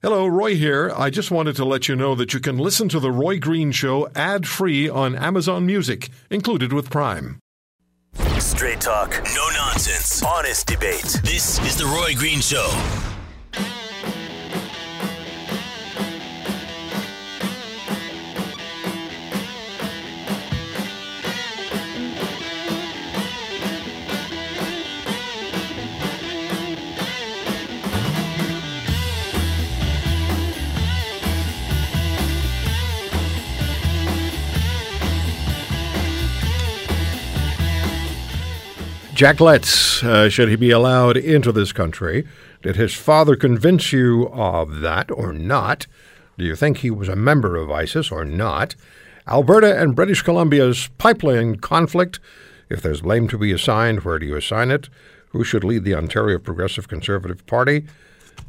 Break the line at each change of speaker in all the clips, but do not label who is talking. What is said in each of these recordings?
Hello, Roy here. I just wanted to let you know that you can listen to The Roy Green Show ad free on Amazon Music, included with Prime.
Straight talk, no nonsense, honest debate. This is The Roy Green Show.
Jack Letts, uh, should he be allowed into this country? Did his father convince you of that or not? Do you think he was a member of ISIS or not? Alberta and British Columbia's pipeline conflict. If there's blame to be assigned, where do you assign it? Who should lead the Ontario Progressive Conservative Party?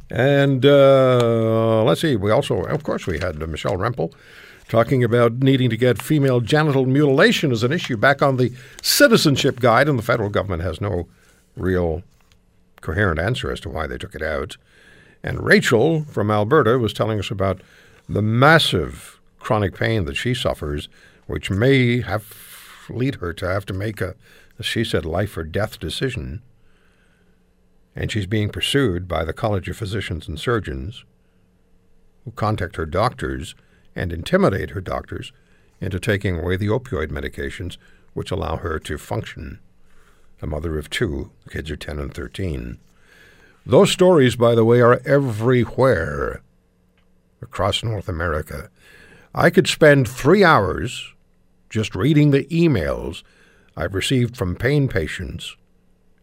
And uh, let's see, we also, of course, we had uh, Michelle Rempel talking about needing to get female genital mutilation as an issue back on the citizenship guide, and the federal government has no real coherent answer as to why they took it out. And Rachel from Alberta was telling us about the massive chronic pain that she suffers, which may have lead her to have to make a, she said, life or death decision. And she's being pursued by the College of Physicians and Surgeons, contact her doctors and intimidate her doctors into taking away the opioid medications which allow her to function. A mother of two, the kids are 10 and 13. Those stories, by the way, are everywhere across North America. I could spend three hours just reading the emails I've received from pain patients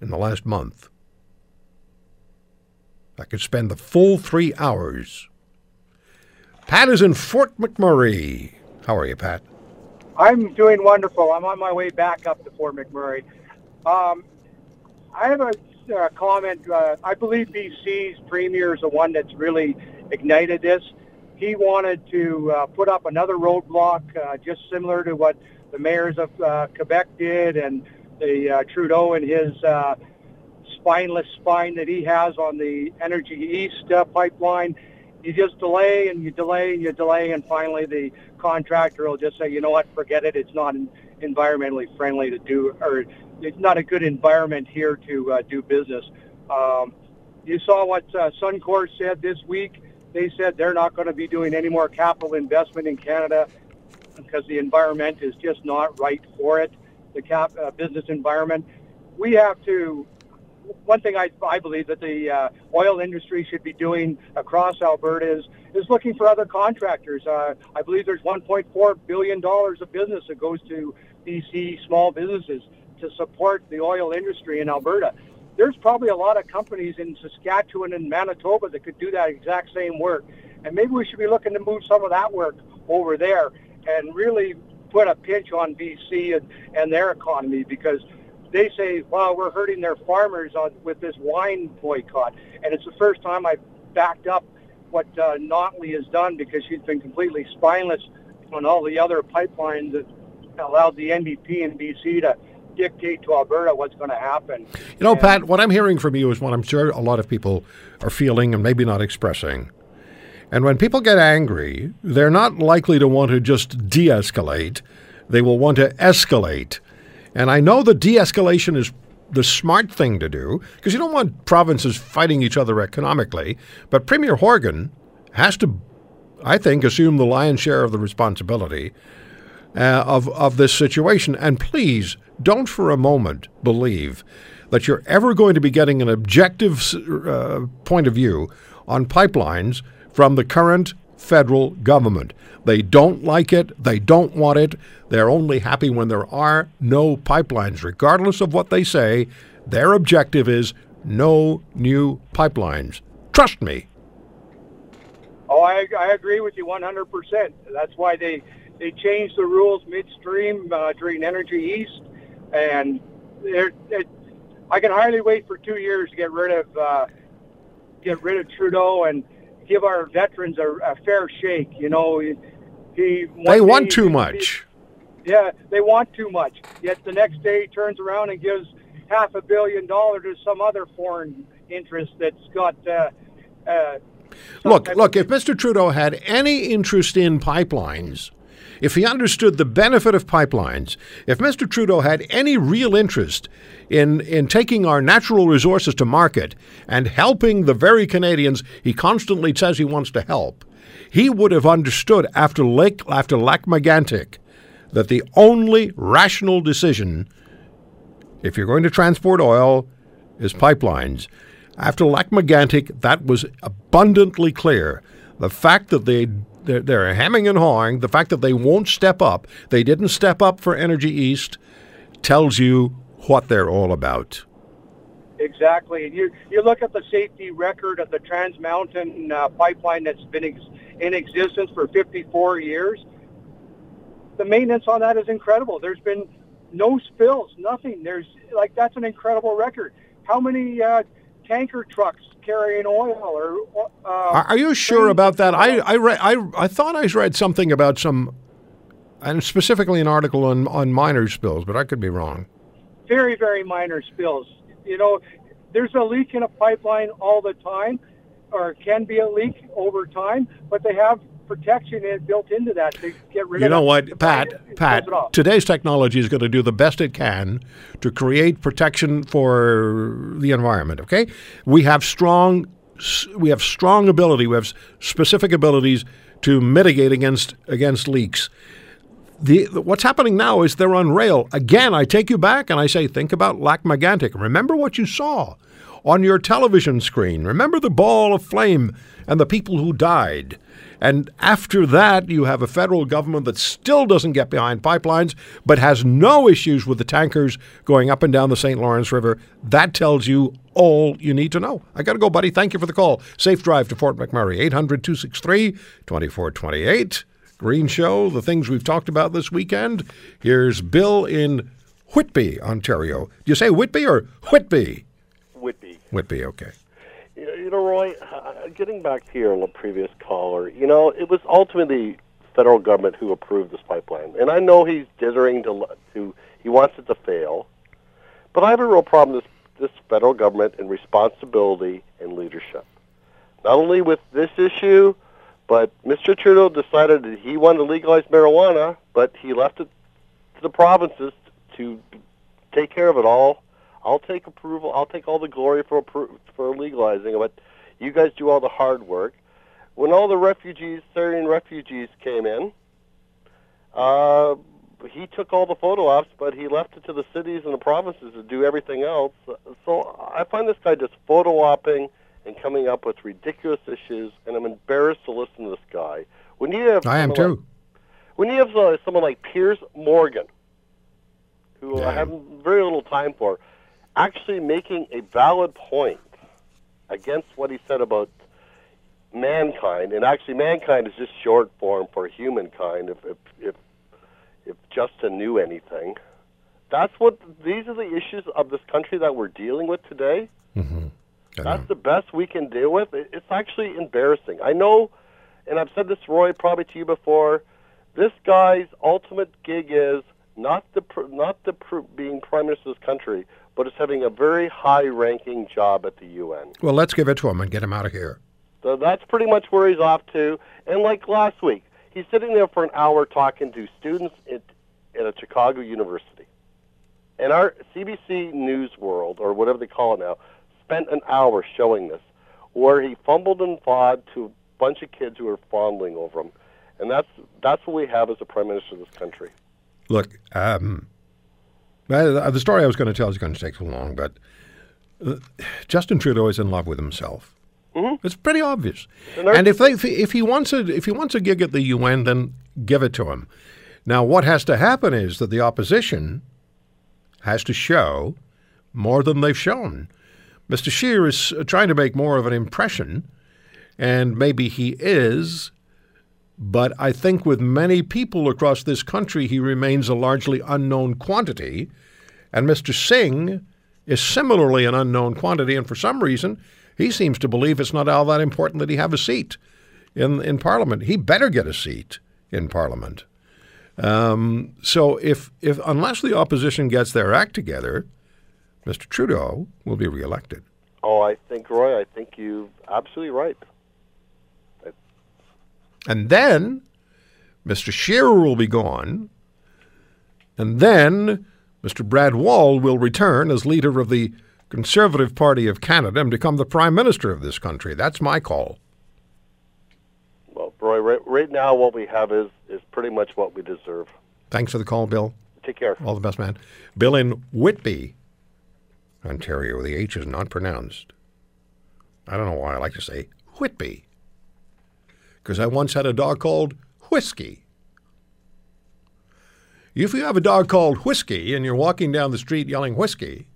in the last month. I could spend the full three hours Pat is in Fort McMurray. How are you, Pat?
I'm doing wonderful. I'm on my way back up to Fort McMurray. Um, I have a uh, comment. Uh, I believe BC's premier is the one that's really ignited this. He wanted to uh, put up another roadblock, uh, just similar to what the mayors of uh, Quebec did, and the uh, Trudeau and his spineless spine that he has on the Energy East pipeline you just delay and you delay and you delay, and finally the contractor will just say, you know what, forget it. It's not environmentally friendly to do, or it's not a good environment here to uh, do business. Um, you saw what uh, Suncor said this week. They said they're not going to be doing any more capital investment in Canada because the environment is just not right for it, the cap, uh, business environment. We have to one thing I, I believe that the uh, oil industry should be doing across Alberta is, is looking for other contractors. Uh, I believe there's 1.4 billion dollars of business that goes to BC small businesses to support the oil industry in Alberta. There's probably a lot of companies in Saskatchewan and Manitoba that could do that exact same work, and maybe we should be looking to move some of that work over there and really put a pinch on BC and, and their economy because they say, "Wow, we're hurting their farmers on, with this wine boycott. And it's the first time I've backed up what uh, Notley has done because she's been completely spineless on all the other pipelines that allowed the NDP and BC to dictate to Alberta what's going to happen.
You know, and, Pat, what I'm hearing from you is what I'm sure a lot of people are feeling and maybe not expressing. And when people get angry, they're not likely to want to just de escalate, they will want to escalate. And I know the de escalation is the smart thing to do because you don't want provinces fighting each other economically. But Premier Horgan has to, I think, assume the lion's share of the responsibility uh, of, of this situation. And please don't for a moment believe that you're ever going to be getting an objective uh, point of view on pipelines from the current federal government. They don't like it. They don't want it. They're only happy when there are no pipelines. Regardless of what they say, their objective is no new pipelines. Trust me.
Oh, I, I agree with you 100%. That's why they, they changed the rules midstream uh, during Energy East. And I can hardly wait for two years to get rid of uh, get rid of Trudeau and – give our veterans a, a fair shake. You know, he, he
they want too much.
yeah, they want too much. Yet the next day he turns around and gives half a billion dollars to some other foreign interest that's got. Uh, uh,
Look, look, if Mr. Trudeau had any interest in pipelines, if he understood the benefit of pipelines, if Mr. Trudeau had any real interest in, in taking our natural resources to market and helping the very Canadians he constantly says he wants to help, he would have understood after Lake after Lac-Mégantic that the only rational decision, if you're going to transport oil, is pipelines. After Lac-Mégantic, that was abundantly clear. The fact that they they're, they're hemming and hawing, the fact that they won't step up, they didn't step up for Energy East, tells you what they're all about.
Exactly. and You you look at the safety record of the Trans Mountain uh, pipeline that's been ex- in existence for 54 years. The maintenance on that is incredible. There's been no spills, nothing. There's like that's an incredible record. How many uh, tanker trucks carrying oil or uh,
Are, you sure about that? I I, read, I I thought I read something about some, and specifically an article on on minor spills, but I could be wrong.
very very minor spills. You know, there's a leak in a pipeline all the time, or can be a leak over time, but they have protection is built into that to get rid
You
of.
You
know
what, Pat? Pat, today's technology is going to do the best it can to create protection for the environment. Okay, we have strong, we have strong ability. We have specific abilities to mitigate against against leaks. The, what's happening now is they're on rail. Again, I take you back and I say, think about Lac-Mégantic. Remember what you saw on your television screen. Remember the ball of flame and the people who died. And after that, you have a federal government that still doesn't get behind pipelines, but has no issues with the tankers going up and down the St. Lawrence River. That tells you all you need to know. I got to go, buddy. Thank you for the call. Safe drive to Fort McMurray, 800 263 2428. Green Show, the things we've talked about this weekend. Here's Bill in Whitby, Ontario. Do you say Whitby or Whitby?
Whitby.
Whitby, okay.
You know, Roy, uh, getting back to your previous caller, you know, it was ultimately federal government who approved this pipeline, and I know he's dithering to to he wants it to fail, but I have a real problem with this this federal government and responsibility and leadership. Not only with this issue, but Mr. Trudeau decided that he wanted to legalize marijuana, but he left it to the provinces to take care of it all. I'll take approval. I'll take all the glory for for legalizing it, but you guys do all the hard work. When all the refugees, Syrian refugees, came in, uh, he took all the photo ops, but he left it to the cities and the provinces to do everything else. So I find this guy just photo opping and coming up with ridiculous issues, and I'm embarrassed to listen to this guy. When you have
I am too.
like- when you have uh, someone like Piers Morgan, who
Yeah.
I have very little time for, actually making a valid point against what he said about mankind, and actually mankind is just short form for humankind. If if if, if Justin knew anything, that's what these are the issues of this country that we're dealing with today.
Mm-hmm. Know.
That's the best we can deal with. It- It's actually embarrassing. I know, and I've said this, Roy, probably to you before. This guy's ultimate gig is not the not the being prime minister of this country, but it's having a very high-ranking job at the UN.
Well, let's give it to him and get him out of here.
So that's pretty much where he's off to. And like last week, he's sitting there for an hour talking to students at, at a Chicago university. And our CBC News World, or whatever they call it now, spent an hour showing this, where he fumbled and fawed to a bunch of kids who were fondling over him. And that's that's what we have as a prime minister of this country.
Look, um, the story I was going to tell is going to take too long, but uh, Justin Trudeau is in love with himself. It's pretty obvious.
And
And if they, if he, wants a if he wants a gig at the UN, then give it to him. Now, what has to happen is that the opposition has to show more than they've shown. Mr. Scheer is uh, trying to make more of an impression, and maybe he is, but I think with many people across this country, he remains a largely unknown quantity. And Mr. Singh is similarly an unknown quantity. And for some reason, he seems to believe it's not all that important that he have a seat in, in Parliament. He better get a seat in Parliament. Um, so if, if unless the opposition gets their act together, Mr. Trudeau will be reelected.
Oh, I think Roy, I think you're absolutely right.
And then Mr. Scheer will be gone. And then Mr. Brad Wall will return as leader of the Conservative Party of Canada and become the Prime Minister of this country. That's my call.
Well, Roy, right, right now what we have is is pretty much what we deserve.
Thanks for the call, Bill.
Take care.
All the best, man. Bill in Whitby, Ontario. The H is not pronounced. I don't know why I like to say Whitby. Because I once had a dog called Whiskey. If you have a dog called Whiskey and you're walking down the street yelling Whiskey,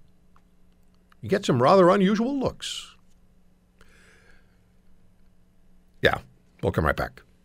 you get some rather unusual looks. Yeah, we'll come right back.